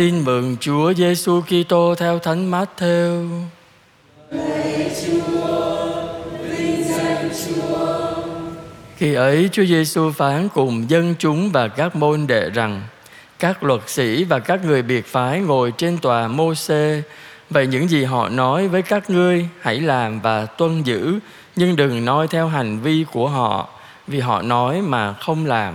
Tin mừng Chúa Giêsu Kitô theo Thánh Matthew. Khi ấy Chúa Giêsu phán cùng dân chúng và các môn đệ rằng các luật sĩ và các người biệt phái ngồi trên tòa Môsê, vậy những gì họ nói với các ngươi hãy làm và tuân giữ nhưng đừng nói theo hành vi của họ vì họ nói mà không làm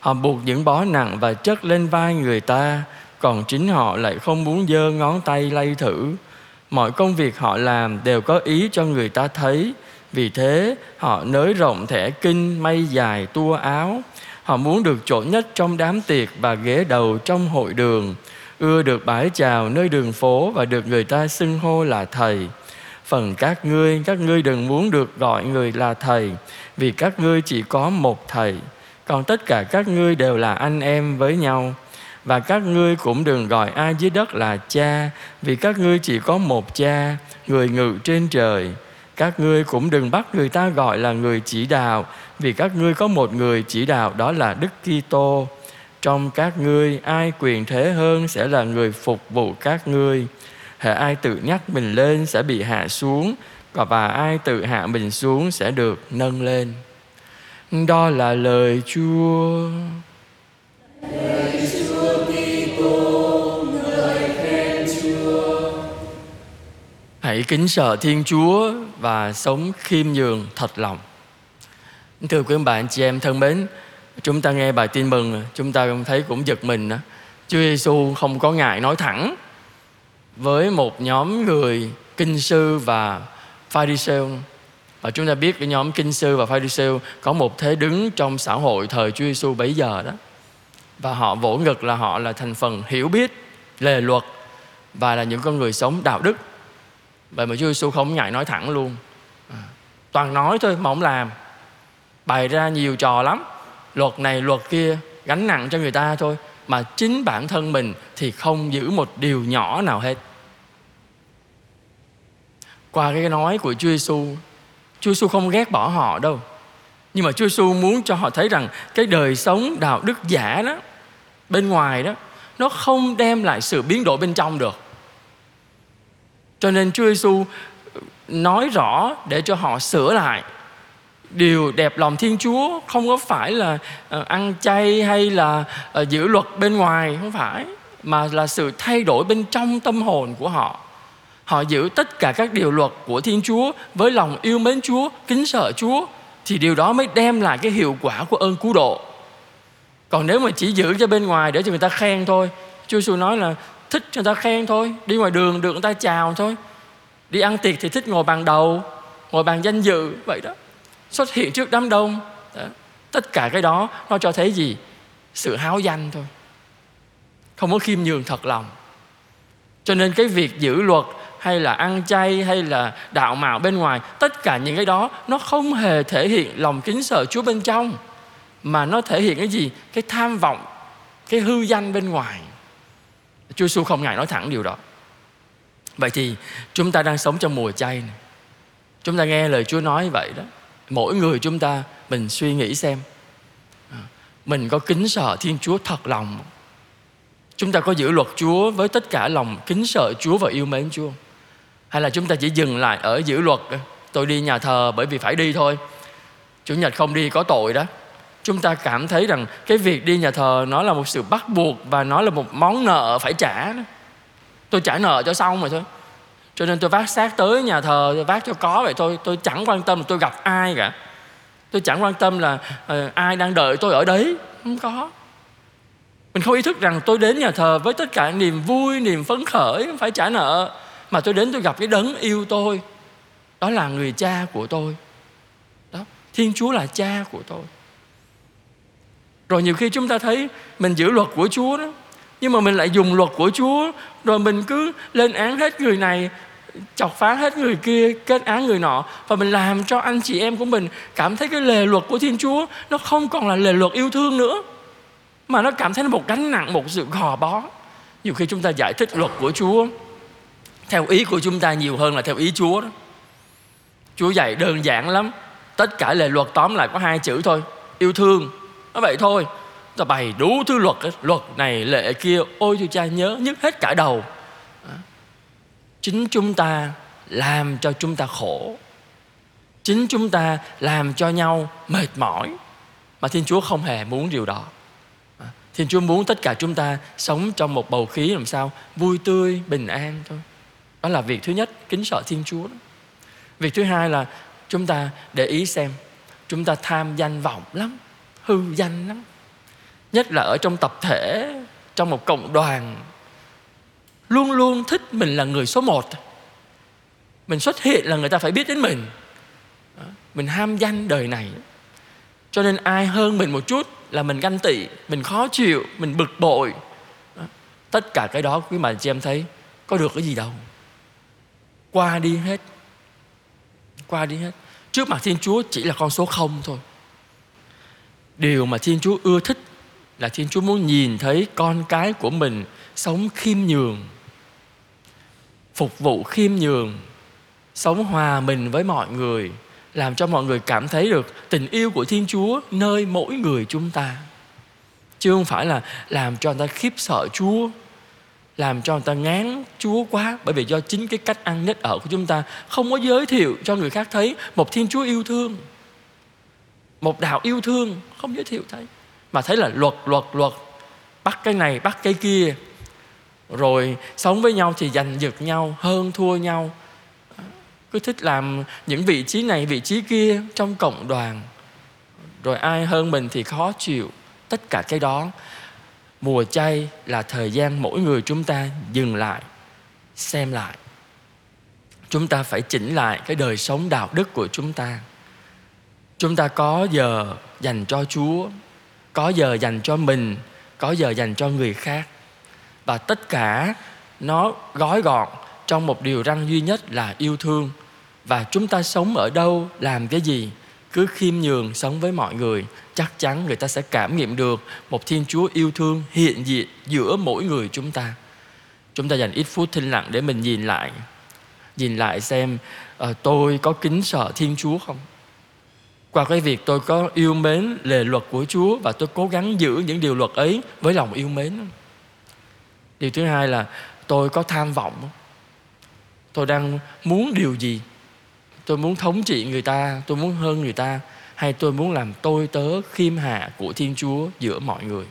họ buộc những bó nặng và chất lên vai người ta còn chính họ lại không muốn giơ ngón tay lay thử. Mọi công việc họ làm đều có ý cho người ta thấy. Vì thế, họ nới rộng thẻ kinh, may dài, tua áo. Họ muốn được chỗ nhất trong đám tiệc và ghế đầu trong hội đường. Ưa được bái chào nơi đường phố và được người ta xưng hô là thầy. Phần các ngươi các ngươi đừng muốn được gọi người là thầy, vì các ngươi chỉ có một thầy. Còn tất cả các ngươi đều là anh em với nhau và các ngươi cũng đừng gọi ai dưới đất là cha, vì các ngươi chỉ có một cha, người ngự trên trời. Các ngươi cũng đừng bắt người ta gọi là người chỉ đạo, vì các ngươi có một người chỉ đạo đó là Đức Kitô. Trong các ngươi, ai quyền thế hơn sẽ là người phục vụ các ngươi. Hệ ai tự nhắc mình lên sẽ bị hạ xuống, và ai tự hạ mình xuống sẽ được nâng lên. Đó là lời Chúa. Hãy kính sợ Thiên Chúa và sống khiêm nhường thật lòng. Thưa quý bạn chị em thân mến, chúng ta nghe bài tin mừng, chúng ta thấy cũng giật mình. Chúa Giêsu không có ngại nói thẳng với một nhóm người kinh sư và Pharisee và chúng ta biết cái nhóm kinh sư và Pharisee có một thế đứng trong xã hội thời Chúa Giêsu bấy giờ đó và họ vỗ ngực là họ là thành phần hiểu biết lề luật và là những con người sống đạo đức vậy mà Chúa Giêsu không ngại nói thẳng luôn. À, toàn nói thôi mà không làm. Bày ra nhiều trò lắm. Luật này luật kia gánh nặng cho người ta thôi. Mà chính bản thân mình thì không giữ một điều nhỏ nào hết. Qua cái nói của Chúa Giêsu Chúa Giêsu không ghét bỏ họ đâu. Nhưng mà Chúa Giêsu muốn cho họ thấy rằng cái đời sống đạo đức giả đó bên ngoài đó nó không đem lại sự biến đổi bên trong được cho nên Chúa Giêsu ờ, nói rõ để cho họ sửa lại điều đẹp lòng Thiên Chúa không có phải là ờ, ăn chay hay là ờ, giữ luật bên ngoài không phải mà là sự thay đổi bên trong tâm hồn của họ họ giữ tất cả các điều luật của Thiên Chúa với lòng yêu mến Chúa, kính sợ Chúa thì điều đó mới đem lại cái hiệu quả của ơn cứu độ. Còn nếu mà chỉ giữ cho bên ngoài để cho người ta khen thôi, Chúa Giêsu nói là thích cho người ta khen thôi, đi ngoài đường được người ta chào thôi. Đi ăn tiệc thì thích ngồi bàn đầu, ngồi bàn danh dự vậy đó. Xuất hiện trước đám đông. Đó. Tất cả cái đó nó cho thấy gì? Sự háo danh thôi. Không có khiêm nhường thật lòng. Cho nên cái việc giữ luật hay là ăn chay hay là đạo mạo bên ngoài tất cả những cái đó nó không hề thể hiện lòng kính sợ Chúa bên trong mà nó thể hiện cái gì cái tham vọng cái hư danh bên ngoài Chúa Giêsu không ngại nói thẳng điều đó. Vậy thì chúng ta đang sống trong mùa chay này. Chúng ta nghe lời Chúa nói vậy đó. Mỗi người chúng ta mình suy nghĩ xem. À, mình có kính sợ Thiên Chúa thật lòng Chúng ta có giữ luật Chúa với tất cả lòng kính sợ Chúa và yêu mến Chúa hay là chúng ta chỉ dừng lại ở giữ luật? Tôi đi nhà thờ bởi vì phải đi thôi. Chủ nhật không đi có tội đó chúng ta cảm thấy rằng cái việc đi nhà thờ nó là một sự bắt buộc và nó là một món nợ phải trả đó. tôi trả nợ cho xong rồi thôi. Cho nên tôi vác xác tới nhà thờ tôi vác cho có vậy thôi. Tôi chẳng quan tâm tôi gặp ai cả. Tôi chẳng quan tâm là uh, ai đang đợi tôi ở đấy. Không có. Mình không ý thức rằng tôi đến nhà thờ với tất cả niềm vui niềm phấn khởi không phải trả nợ. Mà tôi đến tôi gặp cái đấng yêu tôi. Đó là người cha của tôi. Đó thiên chúa là cha của tôi rồi nhiều khi chúng ta thấy mình giữ luật của chúa đó, nhưng mà mình lại dùng luật của chúa, rồi mình cứ lên án hết người này, chọc phá hết người kia, kết án người nọ, và mình làm cho anh chị em của mình cảm thấy cái lề luật của thiên chúa nó không còn là lề luật yêu thương nữa, mà nó cảm thấy nó một gánh nặng, một sự gò bó nhiều khi chúng ta giải thích luật của chúa theo ý của chúng ta nhiều hơn là theo ý Chúa đó. Chúa dạy đơn giản lắm. Tất cả lề luật tóm lại có hai chữ thôi. Yêu thương. Nó vậy thôi. ta bày đủ thứ luật luật này, lệ kia, ôi thưa cha nhớ nhức hết cả đầu. Chính chúng ta làm cho chúng ta khổ. Chính chúng ta làm cho nhau mệt mỏi. Mà thiên chúa không hề muốn điều đó. Thiên chúa muốn tất cả chúng ta sống trong một bầu khí làm sao? Vui tươi, bình an thôi. Đó là việc thứ nhất, kính sợ thiên chúa đó. việc thứ hai là chúng ta để ý xem, chúng ta tham danh vọng lắm hư danh lắm. Nhất là ở trong tập thể, trong một cộng đoàn, luôn luôn thích mình là người số một. Mình xuất hiện là người ta phải biết đến mình. Mình ham danh đời này. Cho nên ai hơn mình một chút là mình ganh tị, mình khó chịu, mình bực bội. Tất cả cái đó quý bà chị em thấy có được cái gì đâu. Qua đi hết. Qua đi hết. Trước mặt thiên chúa chỉ là con số không thôi điều mà thiên chúa ưa thích là thiên chúa muốn nhìn thấy con cái của mình sống khiêm nhường, phục vụ khiêm nhường, sống hòa mình với mọi người, làm cho mọi người cảm thấy được tình yêu của thiên chúa nơi mỗi người chúng ta. Chứ không phải là làm cho người ta khiếp sợ chúa, làm cho người ta ngán Chúa quá, bởi vì do chính cái cách ăn nết ở của chúng ta không có giới thiệu cho người khác thấy một Thiên Chúa yêu thương một đạo yêu thương, không giới thiệu thấy. Mà thấy là luật luật luật, bắt cái này, bắt cái kia. Rồi sống với nhau thì giành giật nhau, hơn thua nhau. Cứ thích làm những vị trí này, vị trí kia trong cộng đoàn. Rồi ai hơn mình thì khó chịu. Tất cả cái đó, mùa chay là thời gian mỗi người chúng ta dừng lại, xem lại. Chúng ta phải chỉnh lại cái đời sống đạo đức của chúng ta chúng ta có giờ dành cho chúa có giờ dành cho mình có giờ dành cho người khác. Và tất cả nó gói gọn trong một điều răng duy nhất là yêu thương. Và chúng ta sống ở đâu làm cái gì cứ khiêm nhường sống với mọi người chắc chắn người ta sẽ cảm nghiệm được một thiên chúa yêu thương hiện diện giữa mỗi người chúng ta. Chúng ta dành ít phút thinh lặng để mình nhìn lại nhìn lại xem uh, tôi có kính sợ thiên chúa không? Qua cái việc tôi có yêu mến lề luật của chúa và tôi cố gắng giữ những điều luật ấy với lòng yêu mến. Điều thứ hai là tôi có tham vọng. Tôi đang muốn điều gì? Tôi muốn thống trị người ta, tôi muốn hơn người ta, hay tôi muốn làm tôi tớ khiêm hạ của thiên chúa giữa mọi người?